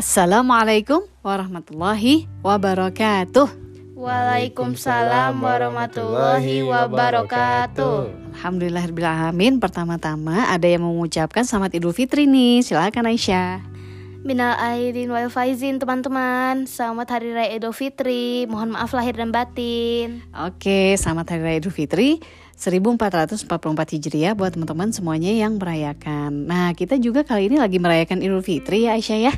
Assalamualaikum warahmatullahi wabarakatuh. Waalaikumsalam warahmatullahi wabarakatuh. Alhamdulillahirrahmanirrahim. Pertama-tama ada yang mengucapkan selamat Idul Fitri nih. Silakan Aisyah. Minal aidin wal faizin teman-teman. Selamat Hari Raya Idul Fitri. Mohon maaf lahir dan batin. Oke, selamat Hari Raya Idul Fitri 1444 Hijriah buat teman-teman semuanya yang merayakan. Nah, kita juga kali ini lagi merayakan Idul Fitri ya Aisyah ya.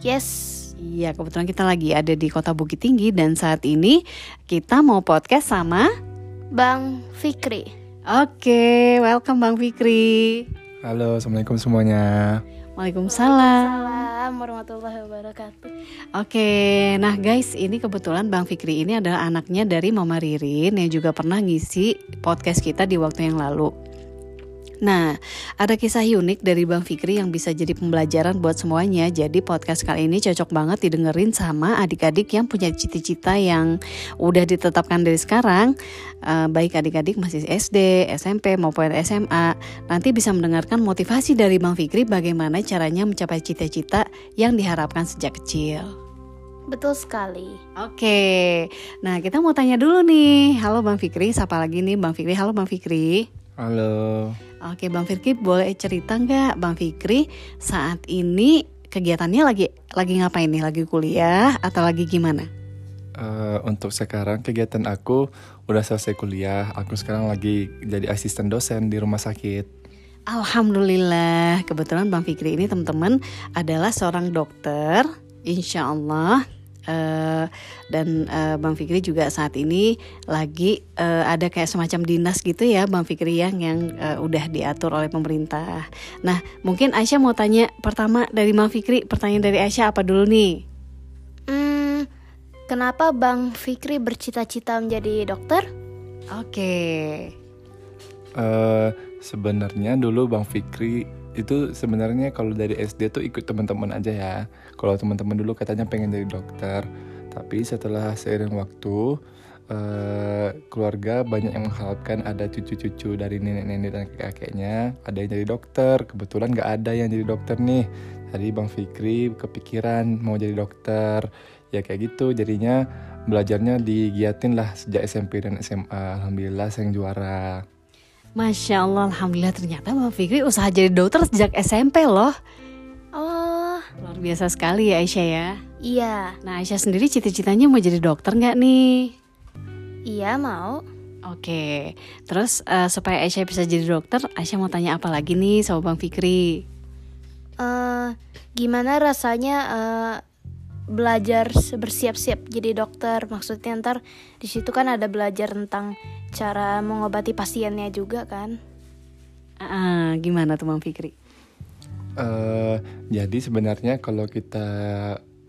Yes. Iya, kebetulan kita lagi ada di Kota Bukit Tinggi dan saat ini kita mau podcast sama Bang Fikri. Oke, welcome Bang Fikri. Halo, assalamualaikum semuanya. Waalaikumsalam. Waalaikumsalam warahmatullahi wabarakatuh. Oke, nah guys, ini kebetulan Bang Fikri ini adalah anaknya dari Mama Ririn yang juga pernah ngisi podcast kita di waktu yang lalu. Nah, ada kisah unik dari Bang Fikri yang bisa jadi pembelajaran buat semuanya. Jadi podcast kali ini cocok banget didengerin sama adik-adik yang punya cita-cita yang udah ditetapkan dari sekarang. Uh, baik adik-adik masih SD, SMP maupun SMA. Nanti bisa mendengarkan motivasi dari Bang Fikri bagaimana caranya mencapai cita-cita yang diharapkan sejak kecil. Betul sekali. Oke, nah kita mau tanya dulu nih. Halo Bang Fikri, siapa lagi nih Bang Fikri? Halo Bang Fikri. Halo. Oke, Bang Fikri boleh cerita nggak Bang Fikri saat ini kegiatannya lagi lagi ngapain nih? Lagi kuliah atau lagi gimana? Uh, untuk sekarang kegiatan aku udah selesai kuliah. Aku sekarang lagi jadi asisten dosen di rumah sakit. Alhamdulillah, kebetulan Bang Fikri ini teman-teman adalah seorang dokter, insya Allah Uh, dan uh, Bang Fikri juga saat ini lagi uh, ada kayak semacam dinas gitu ya Bang Fikri yang yang uh, udah diatur oleh pemerintah. Nah mungkin Aisyah mau tanya pertama dari Bang Fikri pertanyaan dari Aisyah apa dulu nih? Hmm, kenapa Bang Fikri bercita-cita menjadi dokter? Oke. Okay. Uh, sebenarnya dulu Bang Fikri itu sebenarnya kalau dari SD tuh ikut teman-teman aja ya. Kalau teman-teman dulu katanya pengen jadi dokter, tapi setelah seiring waktu uh, keluarga banyak yang mengharapkan ada cucu-cucu dari nenek-nenek dan kakek-kakeknya ada yang jadi dokter. Kebetulan nggak ada yang jadi dokter nih. Jadi Bang Fikri kepikiran mau jadi dokter. Ya kayak gitu jadinya belajarnya digiatin lah sejak SMP dan SMA. Alhamdulillah saya yang juara. Masya Allah, Alhamdulillah ternyata Mbak Fikri usaha jadi dokter sejak SMP loh. Oh, luar biasa sekali ya Aisyah ya. Iya. Nah Aisyah sendiri cita-citanya mau jadi dokter nggak nih? Iya mau. Oke, terus uh, supaya Aisyah bisa jadi dokter, Aisyah mau tanya apa lagi nih sama Bang Fikri? Uh, gimana rasanya uh, belajar bersiap-siap jadi dokter maksudnya ntar di situ kan ada belajar tentang cara mengobati pasiennya juga kan uh, gimana tuh Bang Fikri? Uh, jadi sebenarnya kalau kita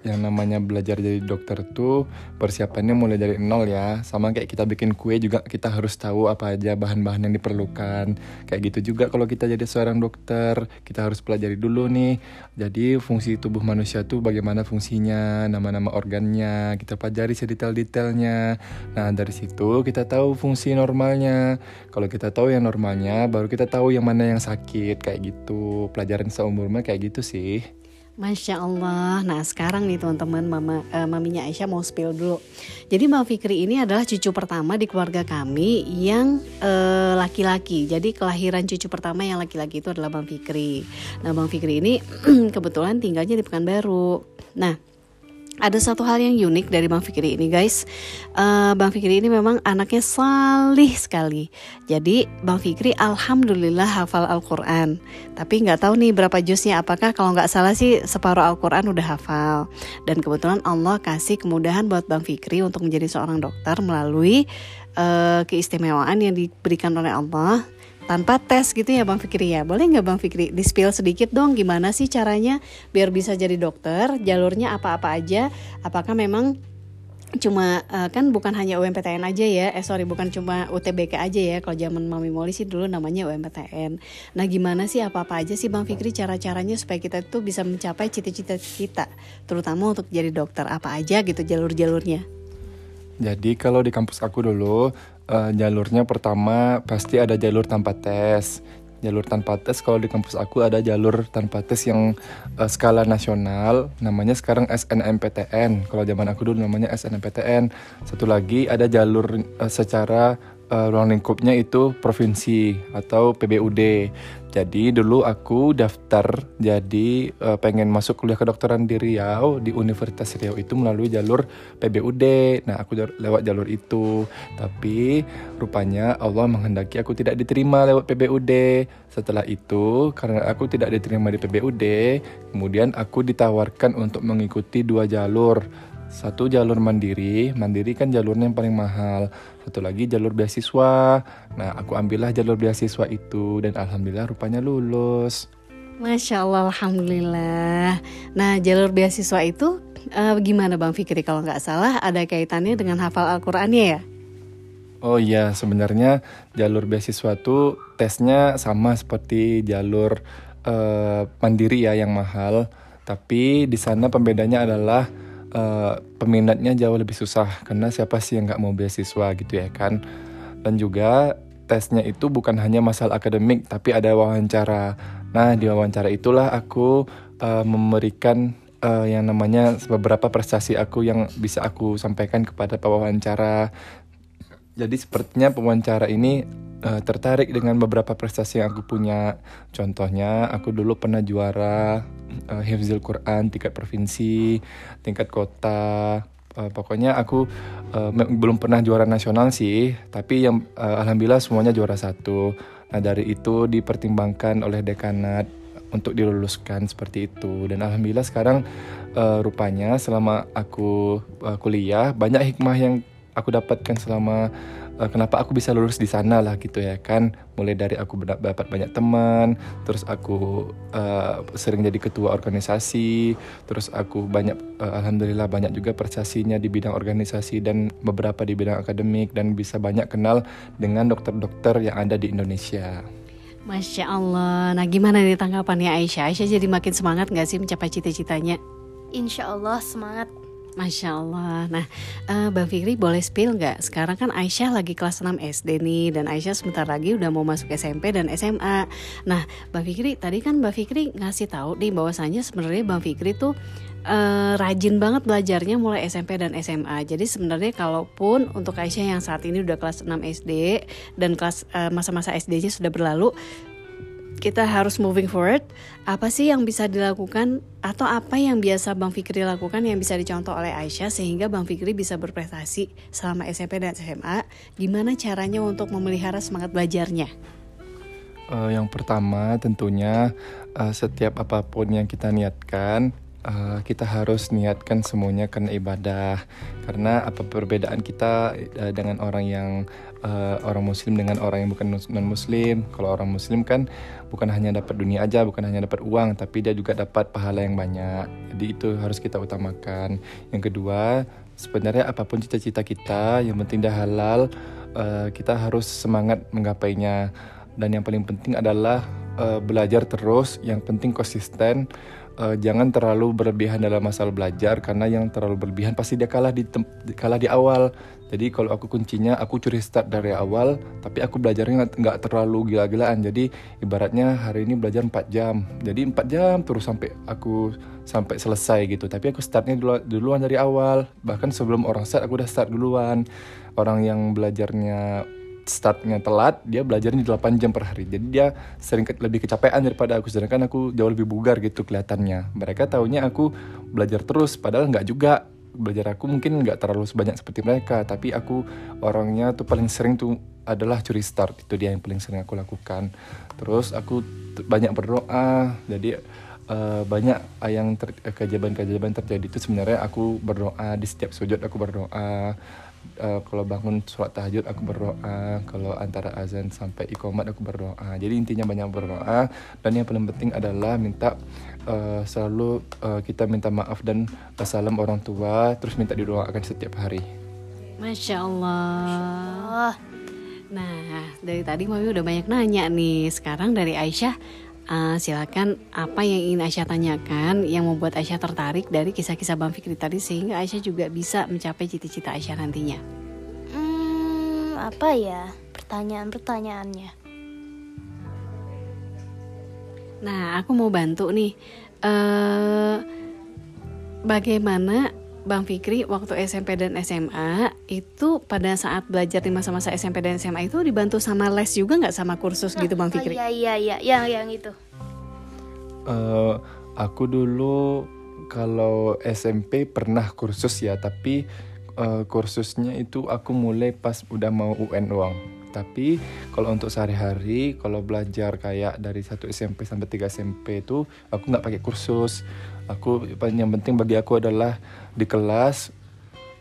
yang namanya belajar jadi dokter tuh persiapannya mulai dari nol ya. Sama kayak kita bikin kue juga kita harus tahu apa aja bahan-bahan yang diperlukan. Kayak gitu juga kalau kita jadi seorang dokter kita harus pelajari dulu nih. Jadi fungsi tubuh manusia tuh bagaimana fungsinya nama-nama organnya kita pelajari sedetail-detailnya. Nah dari situ kita tahu fungsi normalnya. Kalau kita tahu yang normalnya baru kita tahu yang mana yang sakit kayak gitu. Pelajaran seumurnya kayak gitu sih Masya Allah. Nah sekarang nih teman-teman, mama uh, maminya Aisyah mau spill dulu. Jadi Mbak Fikri ini adalah cucu pertama di keluarga kami yang laki-laki. Uh, Jadi kelahiran cucu pertama yang laki-laki itu adalah Bang Fikri. Nah Bang Fikri ini kebetulan tinggalnya di Pekanbaru. Nah ada satu hal yang unik dari Bang Fikri ini guys. Uh, Bang Fikri ini memang anaknya salih sekali. Jadi Bang Fikri Alhamdulillah hafal Al-Quran. Tapi nggak tahu nih berapa juznya Apakah kalau nggak salah sih separuh Al-Quran udah hafal. Dan kebetulan Allah kasih kemudahan buat Bang Fikri Untuk menjadi seorang dokter melalui uh, keistimewaan yang diberikan oleh Allah tanpa tes gitu ya Bang Fikri ya. Boleh nggak Bang Fikri di spill sedikit dong gimana sih caranya biar bisa jadi dokter? Jalurnya apa-apa aja? Apakah memang cuma uh, kan bukan hanya UMPTN aja ya eh sorry bukan cuma UTBK aja ya kalau zaman Mami Molly sih dulu namanya UMPTN nah gimana sih apa apa aja sih Bang Fikri cara-caranya supaya kita tuh bisa mencapai cita-cita kita terutama untuk jadi dokter apa aja gitu jalur-jalurnya jadi kalau di kampus aku dulu uh, jalurnya pertama pasti ada jalur tanpa tes. jalur tanpa tes kalau di kampus aku ada jalur tanpa tes yang uh, skala nasional namanya sekarang SNMPTN kalau zaman aku dulu namanya SNMPTN satu lagi ada jalur uh, secara uh, ruang lingkupnya itu provinsi atau PBUD. Jadi dulu aku daftar jadi uh, pengen masuk kuliah kedokteran di Riau di Universitas Riau itu melalui jalur PBUD. Nah, aku lewat jalur itu. Tapi rupanya Allah menghendaki aku tidak diterima lewat PBUD. Setelah itu, karena aku tidak diterima di PBUD, kemudian aku ditawarkan untuk mengikuti dua jalur satu jalur mandiri, mandiri kan jalurnya yang paling mahal. Satu lagi jalur beasiswa. Nah, aku ambillah jalur beasiswa itu dan alhamdulillah rupanya lulus. Masya Allah, alhamdulillah. Nah, jalur beasiswa itu uh, gimana Bang Fikri kalau nggak salah ada kaitannya dengan hafal Al-Qur'annya ya? Oh iya, sebenarnya jalur beasiswa itu tesnya sama seperti jalur uh, mandiri ya yang mahal. Tapi di sana pembedanya adalah uh, peminatnya jauh lebih susah karena siapa sih yang nggak mau beasiswa gitu ya kan. Dan juga tesnya itu bukan hanya masalah akademik tapi ada wawancara. Nah di wawancara itulah aku uh, memberikan uh, yang namanya beberapa prestasi aku yang bisa aku sampaikan kepada pewawancara. Jadi sepertinya pewawancara ini uh, tertarik dengan beberapa prestasi yang aku punya. Contohnya, aku dulu pernah juara uh, Hifzil Quran tingkat provinsi, tingkat kota. Uh, pokoknya aku uh, belum pernah juara nasional sih, tapi yang uh, alhamdulillah semuanya juara satu. Nah dari itu dipertimbangkan oleh dekanat untuk diluluskan seperti itu. Dan alhamdulillah sekarang uh, rupanya selama aku uh, kuliah banyak hikmah yang aku dapatkan selama uh, kenapa aku bisa lulus di sana lah gitu ya kan mulai dari aku dapat banyak teman terus aku uh, sering jadi ketua organisasi terus aku banyak uh, alhamdulillah banyak juga prestasinya di bidang organisasi dan beberapa di bidang akademik dan bisa banyak kenal dengan dokter-dokter yang ada di Indonesia. Masya Allah. Nah gimana nih tanggapannya Aisyah? Aisyah jadi makin semangat gak sih mencapai cita-citanya? Insya Allah semangat. Masya Allah. Nah, uh, Bang Fikri boleh spill nggak? Sekarang kan Aisyah lagi kelas 6 SD nih, dan Aisyah sebentar lagi udah mau masuk SMP dan SMA. Nah, Bang Fikri tadi kan Bang Fikri ngasih tahu nih bahwasannya sebenarnya Bang Fikri tuh uh, rajin banget belajarnya mulai SMP dan SMA. Jadi sebenarnya kalaupun untuk Aisyah yang saat ini udah kelas 6 SD dan kelas uh, masa-masa SD-nya sudah berlalu, kita harus moving forward. Apa sih yang bisa dilakukan atau apa yang biasa Bang Fikri lakukan yang bisa dicontoh oleh Aisyah sehingga Bang Fikri bisa berprestasi selama SMP dan SMA? Gimana caranya untuk memelihara semangat belajarnya? Uh, yang pertama tentunya uh, setiap apa pun yang kita niatkan uh, kita harus niatkan semuanya karena ibadah karena apa perbedaan kita uh, dengan orang yang uh, orang muslim dengan orang yang bukan non muslim kalau orang muslim kan bukan hanya dapat dunia aja bukan hanya dapat uang tapi dia juga dapat pahala yang banyak. Jadi itu harus kita utamakan. Yang kedua sebenarnya apa pun cita-cita kita yang penting dah halal uh, kita harus semangat menggapainya. Dan yang paling penting adalah uh, belajar terus yang penting konsisten. Uh, jangan terlalu berlebihan dalam masalah belajar karena yang terlalu berlebihan pasti dia kalah di kalah di awal. Jadi kalau aku kuncinya aku curi start dari awal, tapi aku belajarnya nggak terlalu gila-gilaan. Jadi ibaratnya hari ini belajar 4 jam. Jadi 4 jam terus sampai aku sampai selesai gitu. Tapi aku startnya dulu, duluan dari awal. Bahkan sebelum orang start aku udah start duluan. Orang yang belajarnya startnya telat, dia belajarnya 8 jam per hari. Jadi dia sering lebih kecapean daripada aku. Sedangkan aku jauh lebih bugar gitu kelihatannya. Mereka taunya aku belajar terus, padahal nggak juga. Belajar aku mungkin nggak terlalu sebanyak seperti mereka, tapi aku orangnya tuh paling sering tuh adalah curi start. Itu dia yang paling sering aku lakukan. Terus aku banyak berdoa. Jadi uh, banyak yang keajaiban-keajaiban terjadi itu sebenarnya aku berdoa di setiap sujud aku berdoa uh, kalau bangun sholat tahajud aku berdoa. Kalau antara azan sampai ikomat aku berdoa. Jadi intinya banyak berdoa. Dan yang paling penting adalah minta uh, selalu uh, kita minta maaf dan salam orang tua terus minta didoakan setiap hari. Masya Allah. Nah dari tadi Mami udah banyak nanya nih. Sekarang dari Aisyah uh, silakan apa yang ingin Aisyah tanyakan yang membuat Aisyah tertarik dari kisah-kisah Bang Fikri tadi sehingga Aisyah juga bisa mencapai cita-cita Aisyah nantinya. Hmm, apa ya pertanyaan-pertanyaannya? Nah, aku mau bantu nih. Eh, bagaimana Bang Fikri waktu SMP dan SMA itu pada saat belajar di masa-masa SMP dan SMA itu dibantu sama les juga nggak sama kursus gitu Bang Fikri? iya iya iya yang yang itu. Eh, aku dulu kalau SMP pernah kursus ya, tapi eh, kursusnya itu aku mulai pas udah mau UN uang. Tapi kalau untuk sehari-hari, kalau belajar kayak dari satu SMP sampai 3 SMP itu aku nggak pakai kursus. Aku yang penting bagi aku adalah di kelas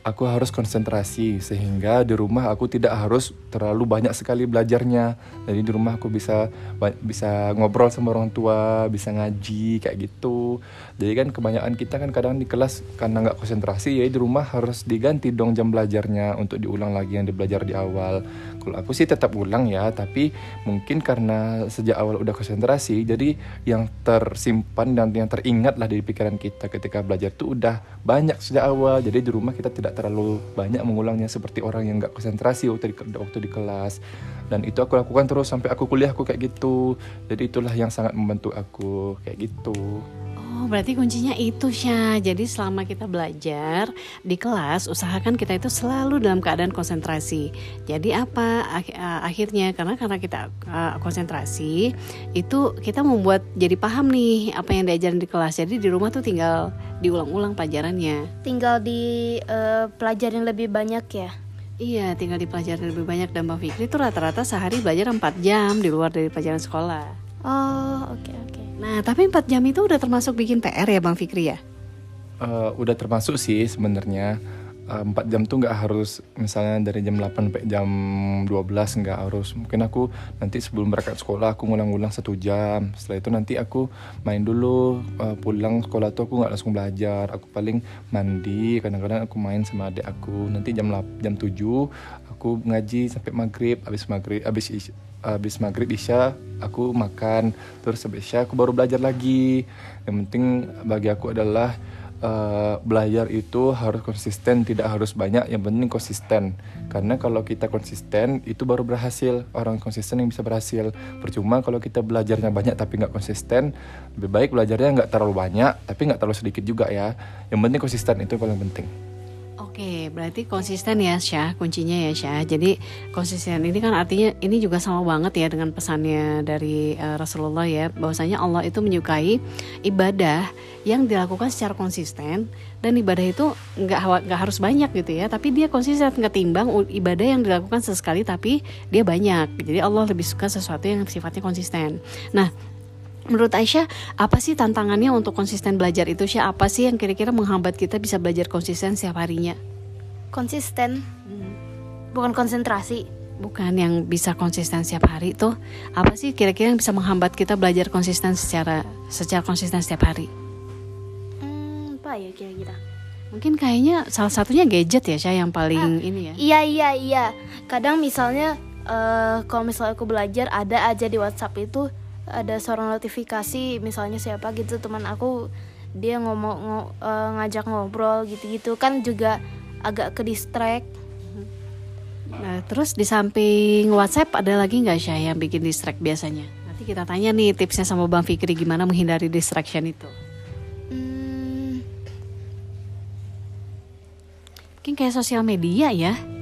aku harus konsentrasi sehingga di rumah aku tidak harus terlalu banyak sekali belajarnya. Jadi di rumah aku bisa bisa ngobrol sama orang tua, bisa ngaji kayak gitu. Jadi kan kebanyakan kita kan kadang di kelas karena nggak konsentrasi ya di rumah harus diganti dong jam belajarnya untuk diulang lagi yang dibelajar di awal. Kalau aku sih tetap ulang ya, tapi mungkin karena sejak awal udah konsentrasi, jadi yang tersimpan dan yang teringat lah di pikiran kita ketika belajar tuh udah banyak sejak awal. Jadi di rumah kita tidak terlalu banyak mengulangnya seperti orang yang nggak konsentrasi waktu di, waktu di kelas. Dan itu aku lakukan terus sampai aku kuliah aku kayak gitu. Jadi itulah yang sangat membantu aku kayak gitu. Oh, berarti kuncinya itu Syah. Jadi selama kita belajar di kelas, usahakan kita itu selalu dalam keadaan konsentrasi. Jadi apa Ak- akhirnya karena karena kita konsentrasi, itu kita membuat jadi paham nih apa yang diajarin di kelas. Jadi di rumah tuh tinggal diulang-ulang pelajarannya. Tinggal di eh, pelajarin lebih banyak ya. Iya, tinggal dipelajari lebih banyak dan Bang Fikri itu rata-rata sehari belajar 4 jam di luar dari pelajaran sekolah. Oh oke oke. Nah, tapi 4 jam itu udah termasuk bikin PR ya Bang Fikri ya? Eh, udah termasuk sih sebenarnya. Eh, empat jam tuh nggak harus misalnya dari jam 8 sampai jam 12 nggak harus. Mungkin aku nanti sebelum berangkat sekolah aku ngulang-ngulang satu jam. Setelah itu nanti aku main dulu eh, pulang sekolah tuh aku nggak langsung belajar. Aku paling mandi kadang-kadang aku main sama adik aku. Nanti jam lap- jam 7 aku ngaji sampai maghrib habis maghrib habis is- habis maghrib isya aku makan terus habis isya aku baru belajar lagi yang penting bagi aku adalah eh, belajar itu harus konsisten, tidak harus banyak, yang penting konsisten. Karena kalau kita konsisten, itu baru berhasil. Orang konsisten yang bisa berhasil. Percuma kalau kita belajarnya banyak tapi nggak konsisten, lebih baik belajarnya nggak terlalu banyak, tapi nggak terlalu sedikit juga ya. Yang penting konsisten itu paling penting. Oke, berarti konsisten ya Syah, kuncinya ya Syah. Jadi konsisten ini kan artinya ini juga sama banget ya dengan pesannya dari eh, Rasulullah ya, bahwasanya Allah itu menyukai ibadah yang dilakukan secara konsisten dan ibadah itu nggak nggak harus banyak gitu ya, tapi dia konsisten ketimbang u- ibadah yang dilakukan sesekali tapi dia banyak. Jadi Allah lebih suka sesuatu yang sifatnya konsisten. Nah, Menurut Aisyah, apa sih tantangannya untuk konsisten belajar itu Syah? Apa sih yang kira-kira menghambat kita bisa belajar konsisten setiap harinya? Konsisten. Bukan konsentrasi. Bukan yang bisa konsisten setiap hari tuh apa sih kira-kira yang bisa menghambat kita belajar konsisten secara secara konsisten setiap hari? Hmm, apa ya kira-kira? Mungkin kayaknya salah satunya gadget ya Syah yang paling ini ya. Iya iya iya. Kadang misalnya eh kalau misalnya aku belajar ada aja di WhatsApp itu ada seorang notifikasi misalnya siapa gitu teman aku dia ngomong ngo- eh, ngajak ngobrol gitu-gitu kan juga agak ke distract. Nah, terus di samping WhatsApp ada lagi nggak Syah yang bikin distract biasanya? Nanti kita tanya nih tipsnya sama Bang Fikri gimana menghindari distraction itu. Hmm, Mungkin kayak sosial media ya.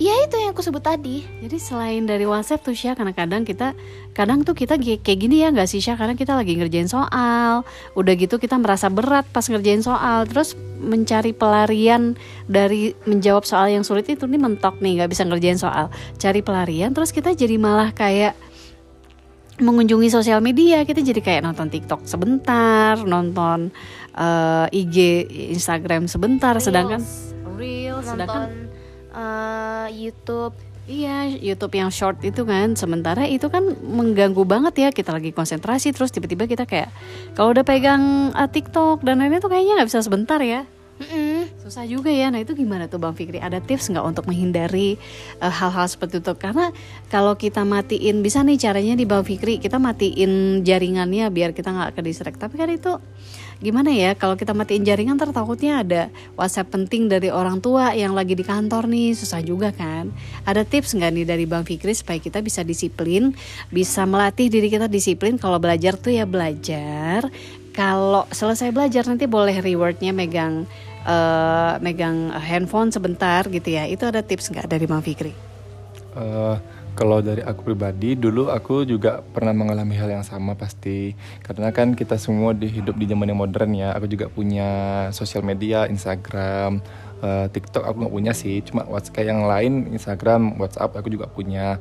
Iya itu yang aku sebut tadi. Jadi selain dari WhatsApp tuh Syah kadang-kadang kita kadang tuh kita kayak gini ya nggak sih Syah? Kadang kita lagi ngerjain soal udah gitu kita merasa berat pas ngerjain soal. Terus mencari pelarian dari menjawab soal yang sulit itu nih mentok nih nggak bisa ngerjain soal. Cari pelarian terus kita jadi malah kayak mengunjungi sosial media. Kita jadi kayak nonton TikTok sebentar nonton eh, IG Instagram sebentar. Sedangkan real sedangkan eh, YouTube. Iya, YouTube yang short itu kan, sementara itu kan mengganggu banget ya kita lagi konsentrasi terus tiba-tiba kita kayak kalau udah pegang uh, TikTok dan lainnya tuh kayaknya nggak bisa sebentar ya. Mm-mm. Susah juga ya. Nah itu gimana tuh Bang Fikri? Ada tips nggak untuk menghindari eh, hal-hal seperti itu? Karena kalau kita matiin, bisa nih caranya di Bang Fikri kita matiin jaringannya biar kita nggak ke distract. Tapi kan itu gimana ya? Kalau kita matiin jaringan, ntar takutnya ada WhatsApp penting dari orang tua yang lagi di kantor nih, susah juga kan? Ada tips nggak nih dari Bang Fikri supaya kita bisa disiplin, bisa melatih diri kita disiplin? Kalau belajar tuh ya belajar. Kalau selesai belajar nanti boleh rewardnya megang eh, megang handphone sebentar gitu ya. Itu ada tips nggak dari Bang Fikri? Eh, kalau dari aku pribadi dulu aku juga pernah mengalami hal yang sama pasti karena kan kita semua di hidup di zaman yang modern ya aku juga punya sosial media Instagram eh, TikTok aku nggak punya sih cuma WhatsApp yang lain Instagram WhatsApp aku juga punya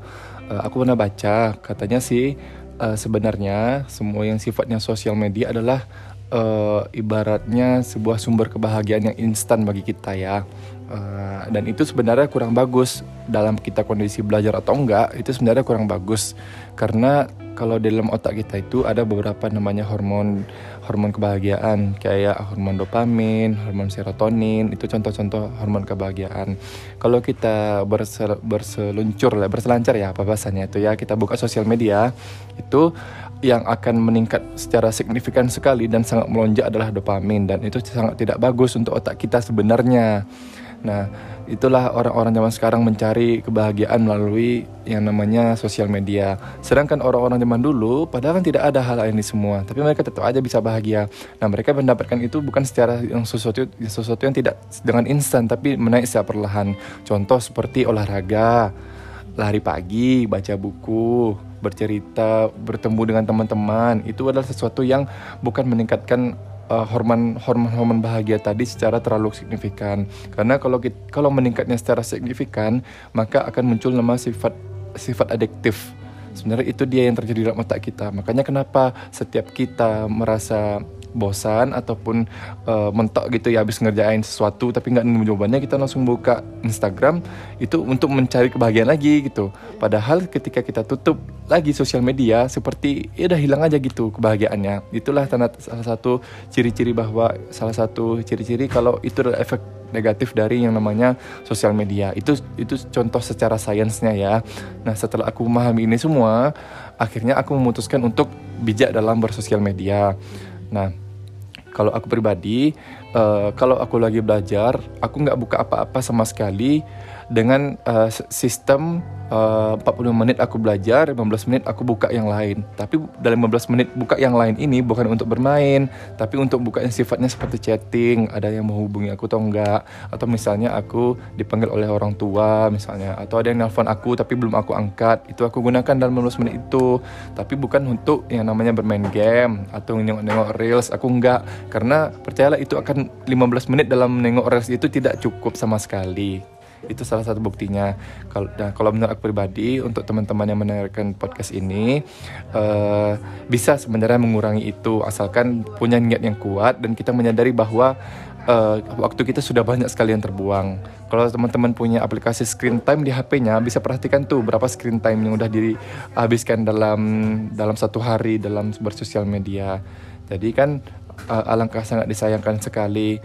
Eh, aku pernah baca katanya sih eh, sebenarnya semua yang sifatnya sosial media adalah eh, ibaratnya sebuah sumber kebahagiaan yang instan bagi kita ya. Eh, dan itu sebenarnya kurang bagus dalam kita kondisi belajar atau enggak itu sebenarnya kurang bagus. Karena kalau dalam otak kita itu ada beberapa namanya hormon hormon kebahagiaan kayak hormon dopamin, hormon serotonin itu contoh-contoh hormon kebahagiaan. Kalau kita bersel, berseluncur lah, berselancar ya apa bahasanya itu ya kita buka sosial media itu yang akan meningkat secara signifikan sekali dan sangat melonjak adalah dopamin dan itu sangat tidak bagus untuk otak kita sebenarnya. Nah, itulah orang-orang zaman sekarang mencari kebahagiaan melalui yang namanya sosial media. Sedangkan orang-orang zaman dulu padahal kan tidak ada hal ini semua, tapi mereka tetap aja bisa bahagia. Nah, mereka mendapatkan itu bukan secara yang sesuatu sesuatu yang tidak dengan instan tapi menaik secara perlahan. Contoh seperti olahraga, lari pagi, baca buku, bercerita, bertemu dengan teman-teman. Itu adalah sesuatu yang bukan meningkatkan uh, hormon hormon hormon bahagia tadi secara terlalu signifikan. Karena kalau kita, kalau meningkatnya secara signifikan maka akan muncul nama sifat sifat adiktif. Sebenarnya itu dia yang terjadi dalam otak kita. Makanya kenapa setiap kita merasa bosan ataupun uh, mentok gitu ya habis ngerjain sesuatu tapi nggak nemu jawabannya kita langsung buka Instagram itu untuk mencari kebahagiaan lagi gitu. Padahal ketika kita tutup lagi sosial media seperti ya udah hilang aja gitu kebahagiaannya. Itulah tanda salah satu ciri-ciri bahwa salah satu ciri-ciri kalau itu adalah efek negatif dari yang namanya sosial media. Itu itu contoh secara sainsnya ya. Nah setelah aku memahami ini semua akhirnya aku memutuskan untuk bijak dalam bersosial media Nah, kalau aku pribadi, uh, kalau aku lagi belajar, aku nggak buka apa-apa sama sekali dengan uh, sistem uh, 45 menit aku belajar, 15 menit aku buka yang lain. Tapi dalam 15 menit buka yang lain ini bukan untuk bermain, tapi untuk buka yang sifatnya seperti chatting, ada yang menghubungi aku atau enggak, atau misalnya aku dipanggil oleh orang tua misalnya, atau ada yang nelfon aku tapi belum aku angkat, itu aku gunakan dalam 15 menit itu. Tapi bukan untuk yang namanya bermain game atau nengok-nengok reels, aku enggak. Karena percayalah itu akan 15 menit dalam nengok reels itu tidak cukup sama sekali itu salah satu buktinya. Kalau nah, kalau menurut aku pribadi untuk teman-teman yang mendengarkan podcast ini uh, bisa sebenarnya mengurangi itu. Asalkan punya niat yang kuat dan kita menyadari bahwa uh, waktu kita sudah banyak sekali yang terbuang. Kalau teman-teman punya aplikasi screen time di HP-nya bisa perhatikan tuh berapa screen time yang udah dihabiskan dalam dalam satu hari dalam bersosial media. Jadi kan uh, alangkah sangat disayangkan sekali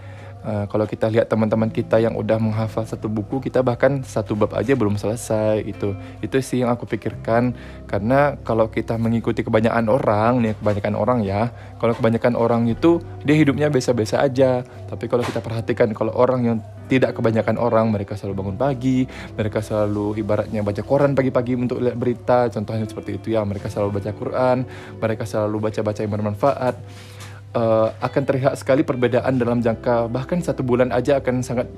Uh, kalau kita lihat teman-teman kita yang udah menghafal satu buku, kita bahkan satu bab aja belum selesai itu. Itu sih yang aku pikirkan karena kalau kita mengikuti kebanyakan orang nih, kebanyakan orang ya, kalau kebanyakan orang itu dia hidupnya biasa-biasa aja. Tapi kalau kita perhatikan kalau orang yang tidak kebanyakan orang, mereka selalu bangun pagi, mereka selalu ibaratnya baca koran pagi-pagi untuk lihat berita, contohnya seperti itu ya, mereka selalu baca Quran, mereka selalu baca-baca yang bermanfaat uh, akan terlihat sekali perbedaan dalam jangka bahkan satu bulan aja akan sangat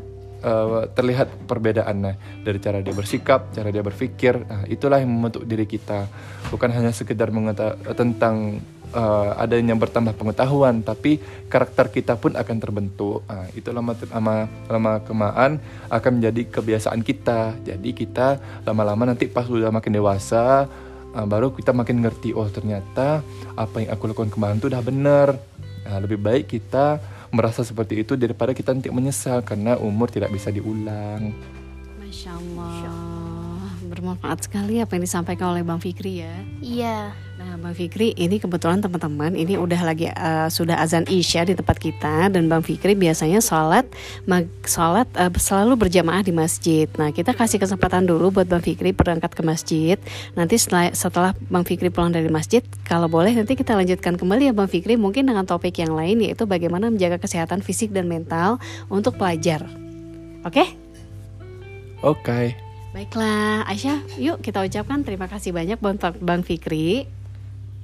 uh, terlihat perbedaannya dari cara dia bersikap, cara dia berpikir. Nah, itulah yang membentuk diri kita. Bukan hanya sekedar tentang uh, adanya bertambah pengetahuan, tapi karakter kita pun akan terbentuk. Nah, itu lama lama lama kemaan akan menjadi kebiasaan kita. Jadi kita lama-lama nanti pas sudah makin dewasa, uh, baru kita makin ngerti. Oh ternyata apa yang aku lakukan kemarin itu udah benar Nah, lebih baik kita merasa seperti itu daripada kita nanti menyesal karena umur tidak bisa diulang. Masya Allah. Bermanfaat sekali apa yang disampaikan oleh Bang Fikri ya. Iya. Nah, Bang Fikri, ini kebetulan teman-teman, ini udah lagi uh, sudah azan isya di tempat kita dan Bang Fikri biasanya sholat mag, sholat uh, selalu berjamaah di masjid. Nah, kita kasih kesempatan dulu buat Bang Fikri berangkat ke masjid. Nanti setelah setelah Bang Fikri pulang dari masjid, kalau boleh nanti kita lanjutkan kembali ya Bang Fikri, mungkin dengan topik yang lain yaitu bagaimana menjaga kesehatan fisik dan mental untuk pelajar. Oke? Okay? Oke. Okay. Baiklah, Aisyah, yuk kita ucapkan terima kasih banyak buat Bang Fikri.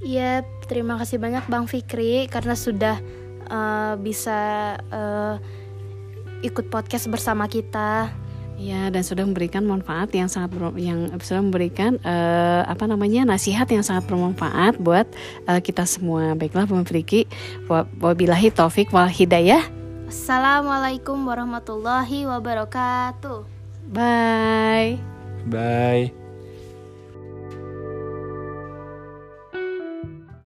Iya, terima kasih banyak Bang Fikri karena sudah uh, bisa uh, ikut podcast bersama kita. Ya, dan sudah memberikan manfaat yang sangat yang sudah memberikan uh, apa namanya nasihat yang sangat bermanfaat buat uh, kita semua. Baiklah, Bang Fikri, wabillahi taufik wal hidayah. Assalamualaikum warahmatullahi wabarakatuh. Bye. Bye.